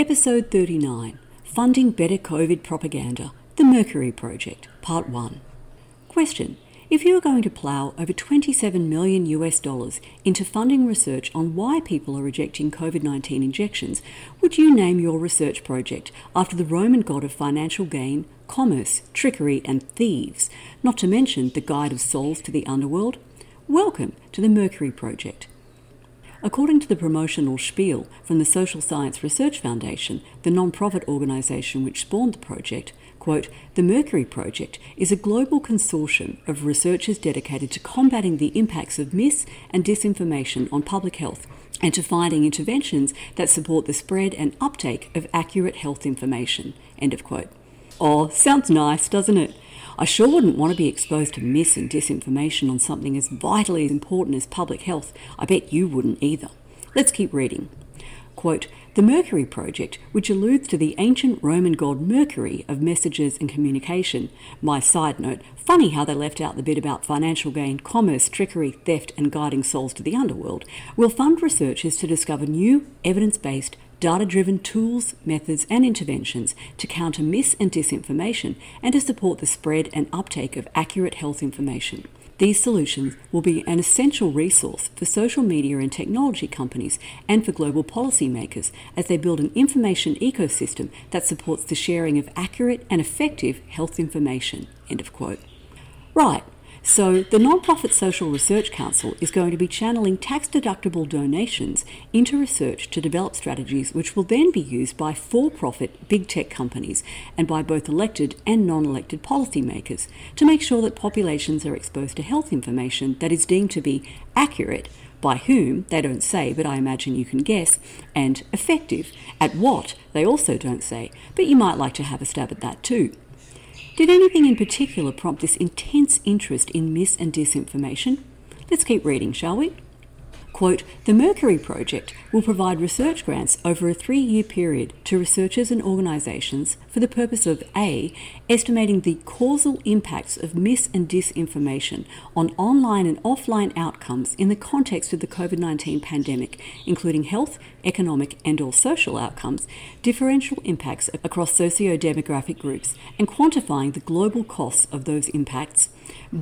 Episode 39 Funding Better COVID Propaganda The Mercury Project, Part 1. Question If you are going to plough over 27 million US dollars into funding research on why people are rejecting COVID 19 injections, would you name your research project after the Roman god of financial gain, commerce, trickery, and thieves, not to mention the guide of souls to the underworld? Welcome to the Mercury Project. According to the promotional spiel from the Social Science Research Foundation, the non-profit organisation which spawned the project, quote, the Mercury Project is a global consortium of researchers dedicated to combating the impacts of mis and disinformation on public health and to finding interventions that support the spread and uptake of accurate health information, end of quote. Oh, sounds nice, doesn't it? I sure wouldn't want to be exposed to mis and disinformation on something as vitally important as public health. I bet you wouldn't either. Let's keep reading. Quote, the Mercury Project, which alludes to the ancient Roman god Mercury of messages and communication. My side note, funny how they left out the bit about financial gain, commerce, trickery, theft, and guiding souls to the underworld, will fund researchers to discover new, evidence based, data driven tools, methods, and interventions to counter mis and disinformation and to support the spread and uptake of accurate health information. These solutions will be an essential resource for social media and technology companies and for global policymakers as they build an information ecosystem that supports the sharing of accurate and effective health information. End of quote. Right, so, the Nonprofit Social Research Council is going to be channeling tax deductible donations into research to develop strategies which will then be used by for profit big tech companies and by both elected and non elected policymakers to make sure that populations are exposed to health information that is deemed to be accurate. By whom, they don't say, but I imagine you can guess, and effective. At what, they also don't say, but you might like to have a stab at that too. Did anything in particular prompt this intense interest in mis and disinformation? Let's keep reading, shall we? Quote, the Mercury Project will provide research grants over a three year period to researchers and organisations for the purpose of A. estimating the causal impacts of mis and disinformation on online and offline outcomes in the context of the COVID 19 pandemic, including health, economic, and or social outcomes, differential impacts across socio demographic groups, and quantifying the global costs of those impacts.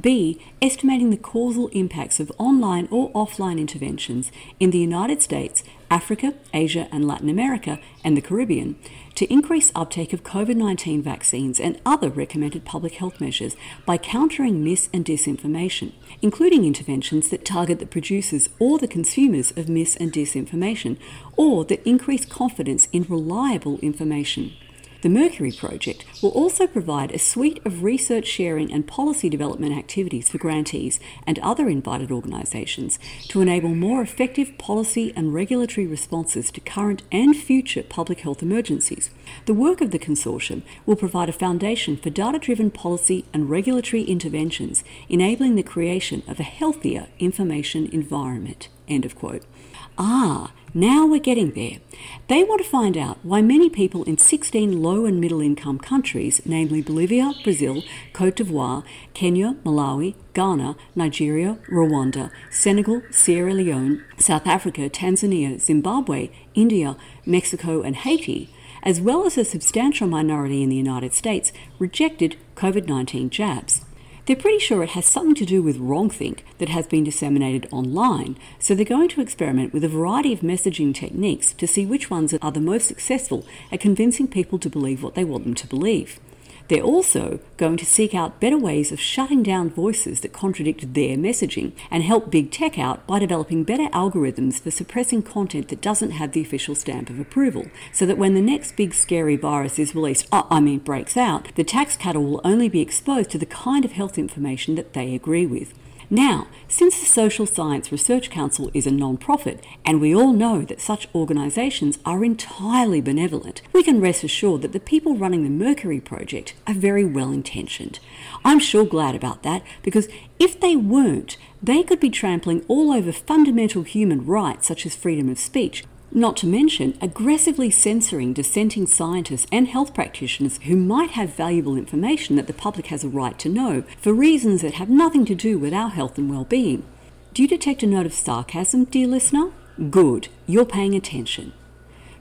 B. Estimating the causal impacts of online or offline interventions in the United States, Africa, Asia, and Latin America, and the Caribbean to increase uptake of COVID 19 vaccines and other recommended public health measures by countering mis and disinformation, including interventions that target the producers or the consumers of mis and disinformation, or that increase confidence in reliable information. The Mercury Project will also provide a suite of research sharing and policy development activities for grantees and other invited organisations to enable more effective policy and regulatory responses to current and future public health emergencies. The work of the consortium will provide a foundation for data driven policy and regulatory interventions, enabling the creation of a healthier information environment. End of quote. Ah, now we're getting there. They want to find out why many people in 16 low and middle income countries, namely Bolivia, Brazil, Cote d'Ivoire, Kenya, Malawi, Ghana, Nigeria, Rwanda, Senegal, Sierra Leone, South Africa, Tanzania, Zimbabwe, India, Mexico, and Haiti, as well as a substantial minority in the United States, rejected COVID 19 jabs. They're pretty sure it has something to do with wrongthink that has been disseminated online, so they're going to experiment with a variety of messaging techniques to see which ones are the most successful at convincing people to believe what they want them to believe. They're also going to seek out better ways of shutting down voices that contradict their messaging and help big tech out by developing better algorithms for suppressing content that doesn't have the official stamp of approval, so that when the next big scary virus is released, uh, I mean breaks out, the tax cattle will only be exposed to the kind of health information that they agree with. Now, since the Social Science Research Council is a non-profit, and we all know that such organisations are entirely benevolent, we can rest assured that the people running the Mercury Project are very well intentioned. I'm sure glad about that because if they weren't, they could be trampling all over fundamental human rights such as freedom of speech, not to mention aggressively censoring dissenting scientists and health practitioners who might have valuable information that the public has a right to know for reasons that have nothing to do with our health and well-being. Do you detect a note of sarcasm, dear listener? Good, you're paying attention.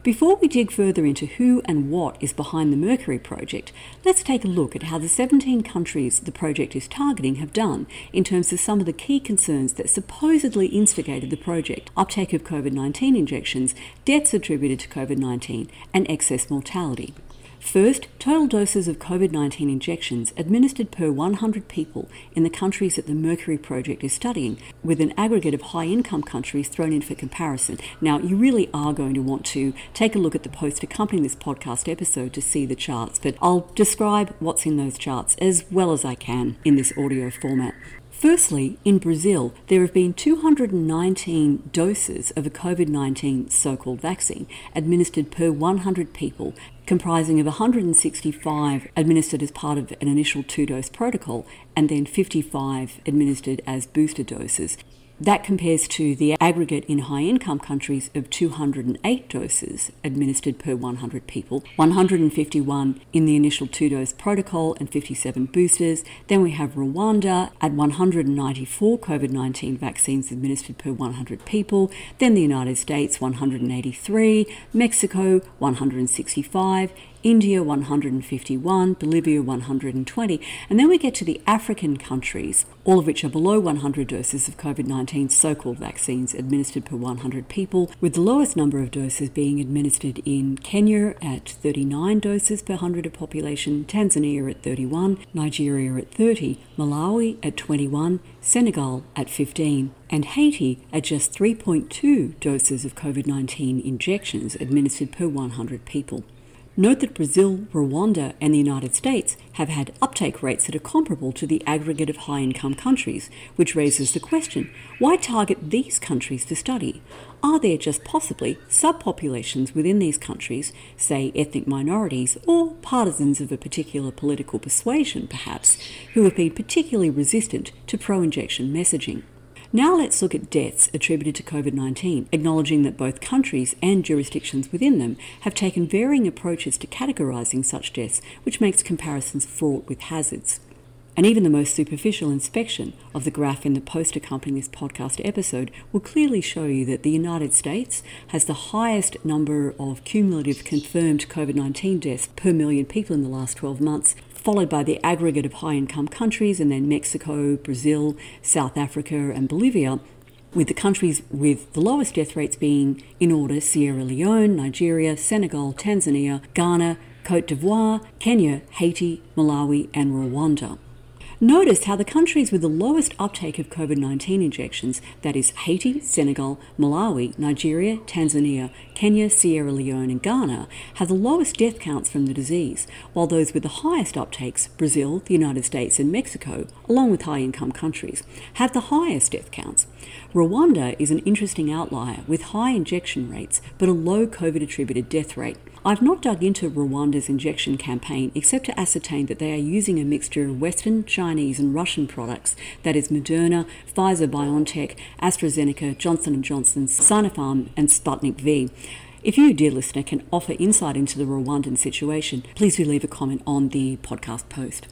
Before we dig further into who and what is behind the Mercury project, let's take a look at how the 17 countries the project is targeting have done in terms of some of the key concerns that supposedly instigated the project uptake of COVID 19 injections, deaths attributed to COVID 19, and excess mortality. First, total doses of COVID 19 injections administered per 100 people in the countries that the Mercury Project is studying, with an aggregate of high income countries thrown in for comparison. Now, you really are going to want to take a look at the post accompanying this podcast episode to see the charts, but I'll describe what's in those charts as well as I can in this audio format. Firstly, in Brazil, there have been 219 doses of a COVID 19 so called vaccine administered per 100 people, comprising of 165 administered as part of an initial two dose protocol and then 55 administered as booster doses. That compares to the aggregate in high income countries of 208 doses administered per 100 people, 151 in the initial two dose protocol and 57 boosters. Then we have Rwanda at 194 COVID 19 vaccines administered per 100 people. Then the United States, 183, Mexico, 165, India 151, Bolivia 120, and then we get to the African countries, all of which are below 100 doses of COVID 19 so called vaccines administered per 100 people, with the lowest number of doses being administered in Kenya at 39 doses per 100 of population, Tanzania at 31, Nigeria at 30, Malawi at 21, Senegal at 15, and Haiti at just 3.2 doses of COVID 19 injections administered per 100 people. Note that Brazil, Rwanda, and the United States have had uptake rates that are comparable to the aggregate of high income countries, which raises the question why target these countries for study? Are there just possibly subpopulations within these countries, say ethnic minorities or partisans of a particular political persuasion, perhaps, who have been particularly resistant to pro injection messaging? Now let's look at deaths attributed to COVID 19, acknowledging that both countries and jurisdictions within them have taken varying approaches to categorising such deaths, which makes comparisons fraught with hazards. And even the most superficial inspection of the graph in the post accompanying this podcast episode will clearly show you that the United States has the highest number of cumulative confirmed COVID 19 deaths per million people in the last 12 months, followed by the aggregate of high income countries, and then Mexico, Brazil, South Africa, and Bolivia, with the countries with the lowest death rates being, in order, Sierra Leone, Nigeria, Senegal, Tanzania, Ghana, Cote d'Ivoire, Kenya, Haiti, Malawi, and Rwanda. Notice how the countries with the lowest uptake of COVID 19 injections, that is Haiti, Senegal, Malawi, Nigeria, Tanzania, Kenya, Sierra Leone, and Ghana, have the lowest death counts from the disease, while those with the highest uptakes, Brazil, the United States, and Mexico, along with high income countries, have the highest death counts. Rwanda is an interesting outlier with high injection rates but a low COVID attributed death rate. I've not dug into Rwanda's injection campaign except to ascertain that they are using a mixture of Western, Chinese, and Russian products, that is Moderna, Pfizer BioNTech, AstraZeneca, Johnson & Johnson, Sinopharm, and Sputnik V. If you, dear listener, can offer insight into the Rwandan situation, please do leave a comment on the podcast post.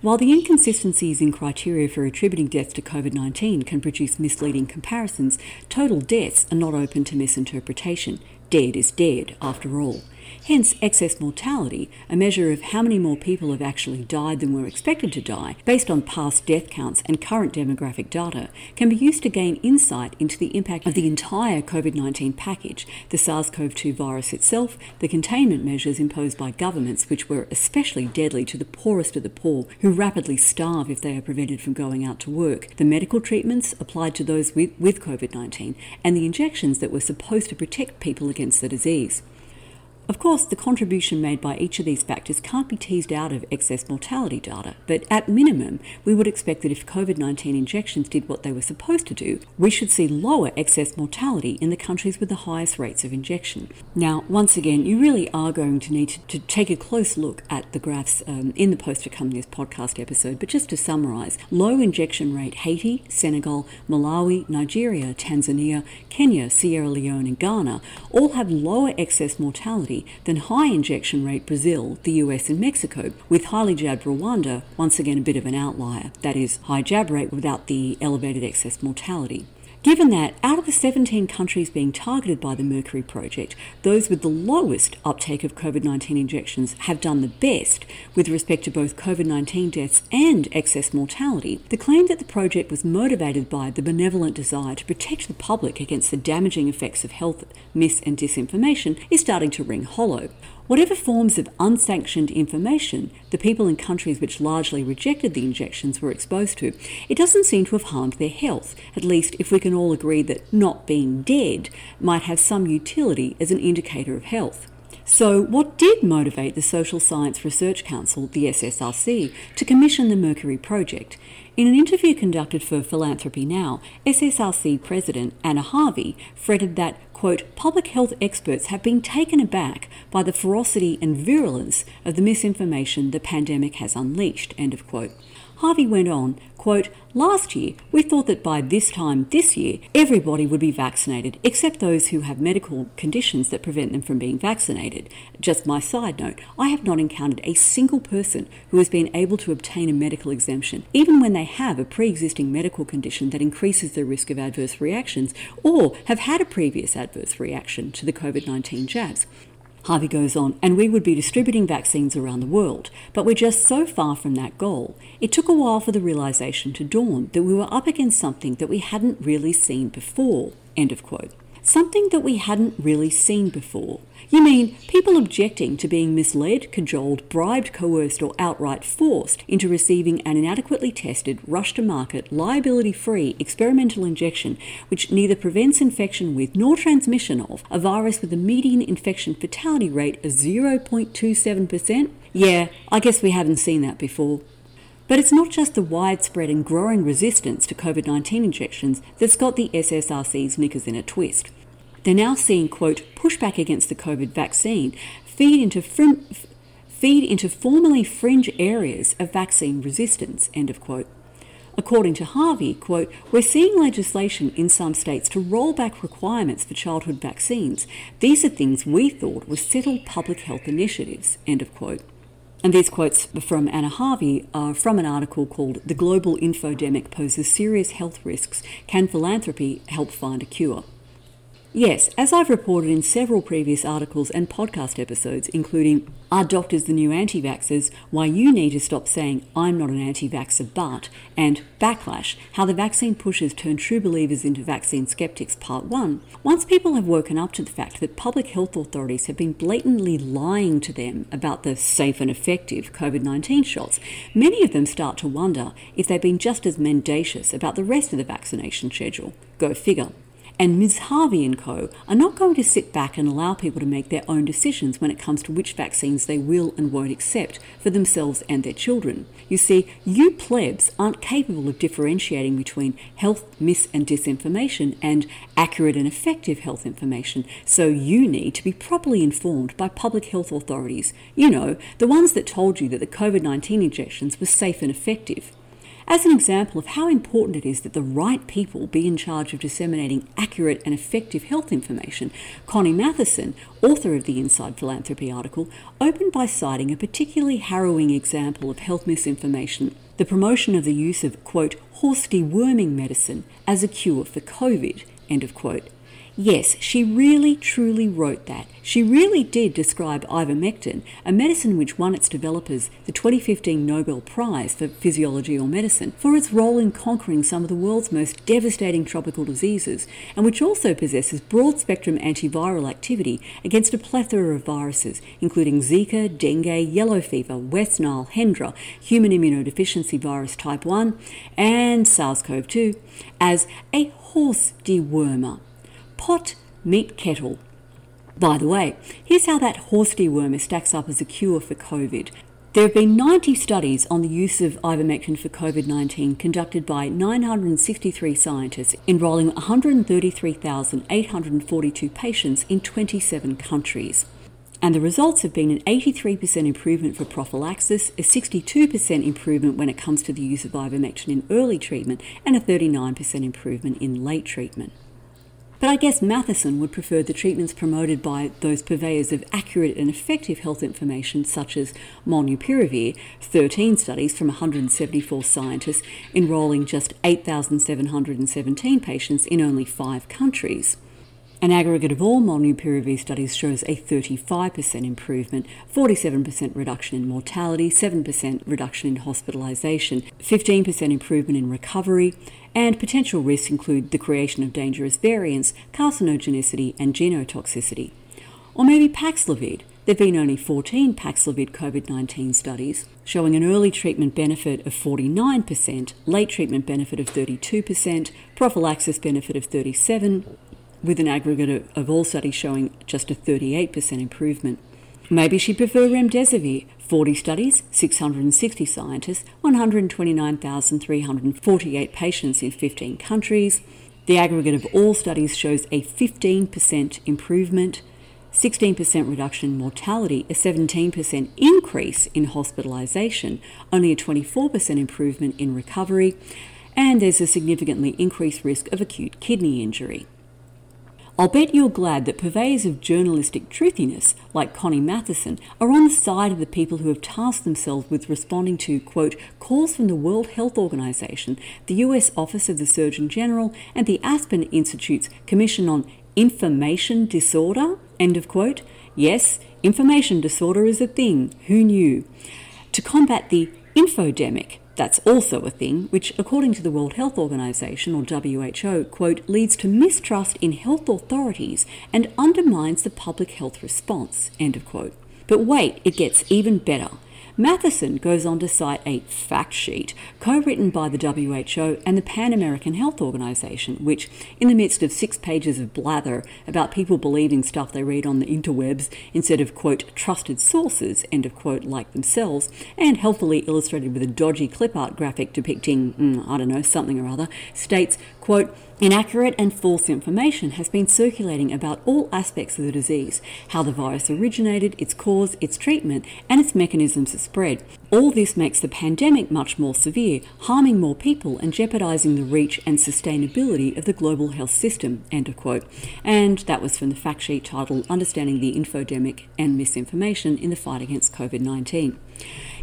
While the inconsistencies in criteria for attributing deaths to COVID 19 can produce misleading comparisons, total deaths are not open to misinterpretation. Dead is dead, after all. Hence, excess mortality, a measure of how many more people have actually died than were expected to die, based on past death counts and current demographic data, can be used to gain insight into the impact of the entire COVID 19 package the SARS CoV 2 virus itself, the containment measures imposed by governments, which were especially deadly to the poorest of the poor, who rapidly starve if they are prevented from going out to work, the medical treatments applied to those with, with COVID 19, and the injections that were supposed to protect people against the disease. Of course, the contribution made by each of these factors can't be teased out of excess mortality data, but at minimum, we would expect that if COVID 19 injections did what they were supposed to do, we should see lower excess mortality in the countries with the highest rates of injection. Now, once again, you really are going to need to, to take a close look at the graphs um, in the post accompanying this podcast episode, but just to summarize, low injection rate Haiti, Senegal, Malawi, Nigeria, Tanzania, Kenya, Sierra Leone, and Ghana all have lower excess mortality than high injection rate Brazil, the US, and Mexico, with highly jabbed Rwanda once again a bit of an outlier, that is, high jab rate without the elevated excess mortality. Given that, out of the 17 countries being targeted by the Mercury project, those with the lowest uptake of COVID 19 injections have done the best with respect to both COVID 19 deaths and excess mortality, the claim that the project was motivated by the benevolent desire to protect the public against the damaging effects of health mis and disinformation is starting to ring hollow. Whatever forms of unsanctioned information the people in countries which largely rejected the injections were exposed to, it doesn't seem to have harmed their health, at least if we can all agree that not being dead might have some utility as an indicator of health. So, what did motivate the Social Science Research Council, the SSRC, to commission the Mercury Project? In an interview conducted for Philanthropy Now, SSRC President Anna Harvey fretted that, quote, public health experts have been taken aback by the ferocity and virulence of the misinformation the pandemic has unleashed, end of quote. Harvey went on, quote, Last year, we thought that by this time this year, everybody would be vaccinated, except those who have medical conditions that prevent them from being vaccinated. Just my side note, I have not encountered a single person who has been able to obtain a medical exemption, even when they have a pre existing medical condition that increases the risk of adverse reactions, or have had a previous adverse reaction to the COVID 19 jabs. Harvey goes on, and we would be distributing vaccines around the world, but we're just so far from that goal. It took a while for the realization to dawn that we were up against something that we hadn't really seen before. End of quote. Something that we hadn't really seen before. You mean people objecting to being misled, cajoled, bribed, coerced, or outright forced into receiving an inadequately tested, rush to market, liability free experimental injection which neither prevents infection with nor transmission of a virus with a median infection fatality rate of 0.27%? Yeah, I guess we haven't seen that before. But it's not just the widespread and growing resistance to COVID 19 injections that's got the SSRC's knickers in a twist. They're now seeing, quote, pushback against the COVID vaccine feed into frim- feed into formerly fringe areas of vaccine resistance, end of quote. According to Harvey, quote, we're seeing legislation in some states to roll back requirements for childhood vaccines. These are things we thought were settled public health initiatives, end of quote. And these quotes from Anna Harvey are from an article called The Global Infodemic Poses Serious Health Risks Can Philanthropy Help Find a Cure? Yes, as I've reported in several previous articles and podcast episodes, including Are Doctors the New Anti Vaxxers? Why You Need to Stop Saying I'm Not an Anti Vaxxer But, and Backlash How the Vaccine Pushers Turn True Believers into Vaccine Skeptics, Part 1, once people have woken up to the fact that public health authorities have been blatantly lying to them about the safe and effective COVID 19 shots, many of them start to wonder if they've been just as mendacious about the rest of the vaccination schedule. Go figure. And Ms. Harvey and co. are not going to sit back and allow people to make their own decisions when it comes to which vaccines they will and won't accept for themselves and their children. You see, you plebs aren't capable of differentiating between health mis and disinformation and accurate and effective health information, so you need to be properly informed by public health authorities. You know, the ones that told you that the COVID 19 injections were safe and effective. As an example of how important it is that the right people be in charge of disseminating accurate and effective health information, Connie Matheson, author of the Inside Philanthropy article, opened by citing a particularly harrowing example of health misinformation the promotion of the use of, quote, horse deworming medicine as a cure for COVID, end of quote. Yes, she really truly wrote that. She really did describe ivermectin, a medicine which won its developers the 2015 Nobel Prize for Physiology or Medicine, for its role in conquering some of the world's most devastating tropical diseases, and which also possesses broad spectrum antiviral activity against a plethora of viruses, including Zika, dengue, yellow fever, West Nile, Hendra, human immunodeficiency virus type 1, and SARS CoV 2, as a horse dewormer pot meat kettle. By the way, here's how that horse dewormer stacks up as a cure for COVID. There have been 90 studies on the use of ivermectin for COVID 19 conducted by 963 scientists enrolling 133,842 patients in 27 countries. And the results have been an 83% improvement for prophylaxis, a 62% improvement when it comes to the use of ivermectin in early treatment, and a 39% improvement in late treatment. But I guess Matheson would prefer the treatments promoted by those purveyors of accurate and effective health information, such as Molnupiravir, 13 studies from 174 scientists enrolling just 8,717 patients in only five countries. An aggregate of all molnupiravir studies shows a 35% improvement, 47% reduction in mortality, 7% reduction in hospitalisation, 15% improvement in recovery, and potential risks include the creation of dangerous variants, carcinogenicity, and genotoxicity. Or maybe Paxlovid. There have been only 14 Paxlovid COVID 19 studies, showing an early treatment benefit of 49%, late treatment benefit of 32%, prophylaxis benefit of 37 with an aggregate of all studies showing just a 38% improvement. Maybe she'd prefer remdesivir. 40 studies, 660 scientists, 129,348 patients in 15 countries. The aggregate of all studies shows a 15% improvement, 16% reduction in mortality, a 17% increase in hospitalisation, only a 24% improvement in recovery, and there's a significantly increased risk of acute kidney injury. I'll bet you're glad that purveyors of journalistic truthiness, like Connie Matheson, are on the side of the people who have tasked themselves with responding to, quote, calls from the World Health Organization, the US Office of the Surgeon General, and the Aspen Institute's Commission on Information Disorder, end of quote. Yes, information disorder is a thing. Who knew? To combat the infodemic, that's also a thing which, according to the World Health Organization, or WHO, quote, leads to mistrust in health authorities and undermines the public health response, end of quote. But wait, it gets even better. Matheson goes on to cite a fact sheet co written by the WHO and the Pan American Health Organization, which, in the midst of six pages of blather about people believing stuff they read on the interwebs instead of, quote, trusted sources, end of quote, like themselves, and helpfully illustrated with a dodgy clip art graphic depicting, mm, I don't know, something or other, states, quote, Inaccurate and false information has been circulating about all aspects of the disease how the virus originated, its cause, its treatment, and its mechanisms of spread. All this makes the pandemic much more severe, harming more people and jeopardizing the reach and sustainability of the global health system. End of quote. And that was from the fact sheet titled Understanding the Infodemic and Misinformation in the Fight Against COVID 19.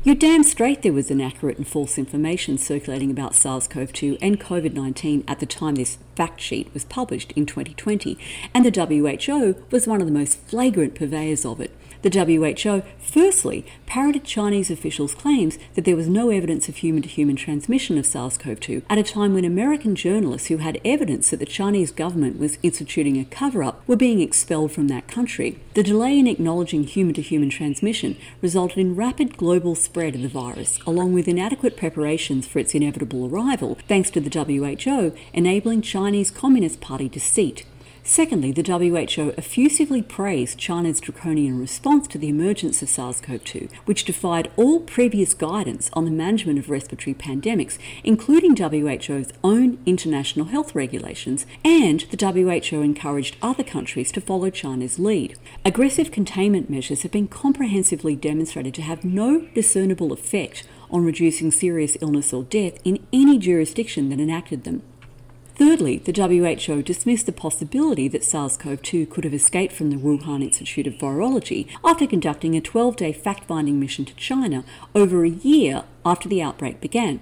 You're damn straight there was inaccurate and false information circulating about SARS CoV 2 and COVID 19 at the time this fact sheet was published in 2020, and the WHO was one of the most flagrant purveyors of it. The WHO firstly parroted Chinese officials' claims that there was no evidence of human to human transmission of SARS CoV 2 at a time when American journalists who had evidence that the Chinese government was instituting a cover up were being expelled from that country. The delay in acknowledging human to human transmission resulted in rapid global spread of the virus, along with inadequate preparations for its inevitable arrival, thanks to the WHO enabling Chinese Communist Party deceit. Secondly, the WHO effusively praised China's draconian response to the emergence of SARS CoV 2, which defied all previous guidance on the management of respiratory pandemics, including WHO's own international health regulations, and the WHO encouraged other countries to follow China's lead. Aggressive containment measures have been comprehensively demonstrated to have no discernible effect on reducing serious illness or death in any jurisdiction that enacted them. Thirdly, the WHO dismissed the possibility that SARS CoV 2 could have escaped from the Wuhan Institute of Virology after conducting a 12 day fact finding mission to China over a year after the outbreak began.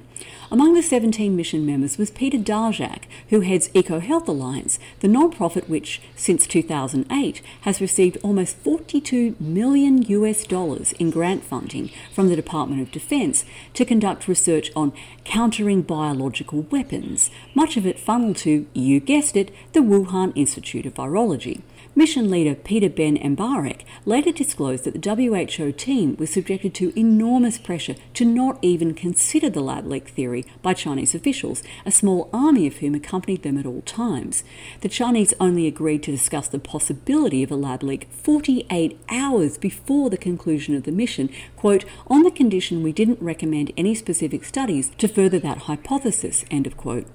Among the 17 mission members was Peter Daszak, who heads EcoHealth Alliance, the non-profit which, since 2008, has received almost 42 million US dollars in grant funding from the Department of Defense to conduct research on countering biological weapons, much of it funneled to, you guessed it, the Wuhan Institute of Virology. Mission leader Peter Ben Embarek later disclosed that the WHO team was subjected to enormous pressure to not even consider the lab leak theory by Chinese officials, a small army of whom accompanied them at all times. The Chinese only agreed to discuss the possibility of a lab leak 48 hours before the conclusion of the mission, quote, on the condition we didn't recommend any specific studies to further that hypothesis, end of quote.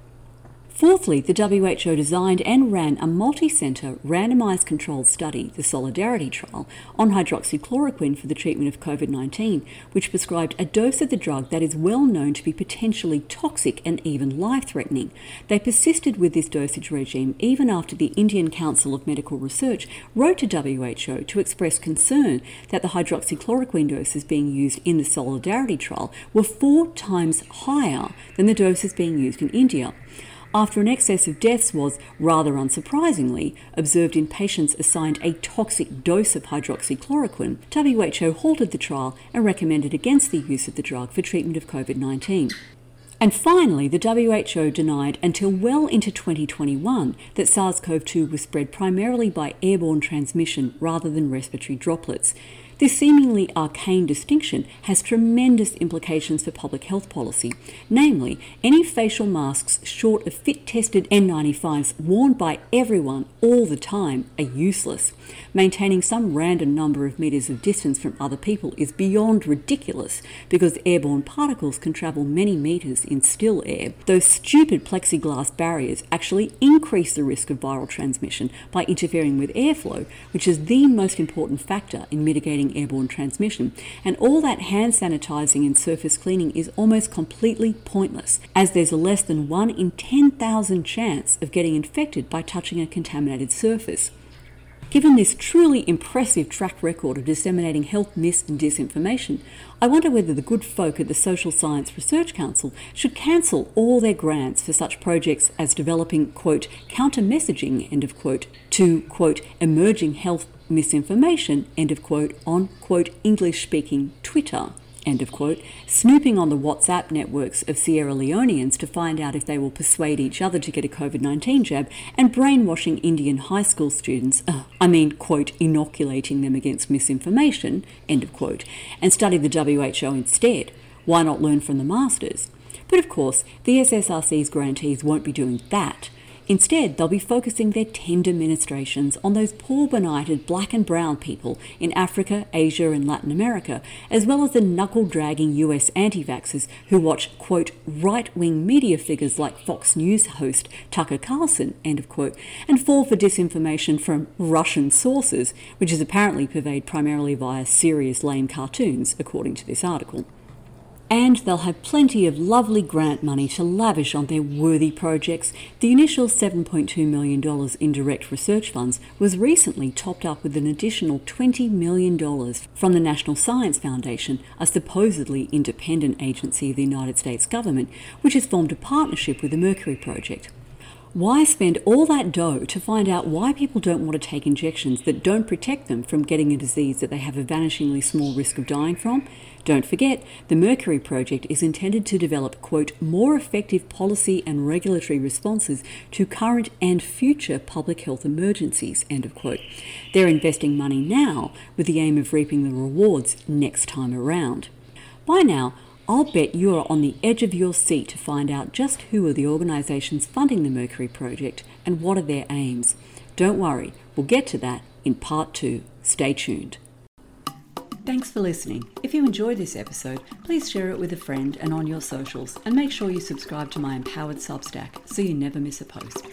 Fourthly, the WHO designed and ran a multi centre randomised controlled study, the Solidarity Trial, on hydroxychloroquine for the treatment of COVID 19, which prescribed a dose of the drug that is well known to be potentially toxic and even life threatening. They persisted with this dosage regime even after the Indian Council of Medical Research wrote to WHO to express concern that the hydroxychloroquine doses being used in the Solidarity Trial were four times higher than the doses being used in India after an excess of deaths was, rather unsurprisingly, observed in patients assigned a toxic dose of hydroxychloroquine, WHO halted the trial and recommended against the use of the drug for treatment of COVID 19. And finally, the WHO denied until well into 2021 that SARS CoV 2 was spread primarily by airborne transmission rather than respiratory droplets. This seemingly arcane distinction has tremendous implications for public health policy. Namely, any facial masks short of fit tested N95s worn by everyone all the time are useless. Maintaining some random number of metres of distance from other people is beyond ridiculous because airborne particles can travel many metres in still air. Those stupid plexiglass barriers actually increase the risk of viral transmission by interfering with airflow, which is the most important factor in mitigating airborne transmission. And all that hand sanitizing and surface cleaning is almost completely pointless, as there's a less than 1 in 10,000 chance of getting infected by touching a contaminated surface. Given this truly impressive track record of disseminating health myths and disinformation, I wonder whether the good folk at the Social Science Research Council should cancel all their grants for such projects as developing, quote, counter messaging, end of quote, to, quote, emerging health misinformation, end of quote, on, quote, English speaking Twitter, end of quote, snooping on the WhatsApp networks of Sierra Leoneans to find out if they will persuade each other to get a COVID 19 jab, and brainwashing Indian high school students, uh, I mean, quote, inoculating them against misinformation, end of quote, and study the WHO instead. Why not learn from the masters? But of course, the SSRC's grantees won't be doing that. Instead, they'll be focusing their tender ministrations on those poor benighted black and brown people in Africa, Asia, and Latin America, as well as the knuckle dragging US anti vaxxers who watch, quote, right wing media figures like Fox News host Tucker Carlson, end of quote, and fall for disinformation from Russian sources, which is apparently purveyed primarily via serious lame cartoons, according to this article and they'll have plenty of lovely grant money to lavish on their worthy projects. The initial $7.2 million in direct research funds was recently topped up with an additional $20 million from the National Science Foundation, a supposedly independent agency of the United States government, which has formed a partnership with the Mercury Project. Why spend all that dough to find out why people don't want to take injections that don't protect them from getting a disease that they have a vanishingly small risk of dying from? Don't forget, the Mercury Project is intended to develop, quote, more effective policy and regulatory responses to current and future public health emergencies, end of quote. They're investing money now with the aim of reaping the rewards next time around. By now, I'll bet you're on the edge of your seat to find out just who are the organisations funding the Mercury Project and what are their aims. Don't worry, we'll get to that in part two. Stay tuned. Thanks for listening. If you enjoyed this episode, please share it with a friend and on your socials, and make sure you subscribe to my Empowered Substack so you never miss a post.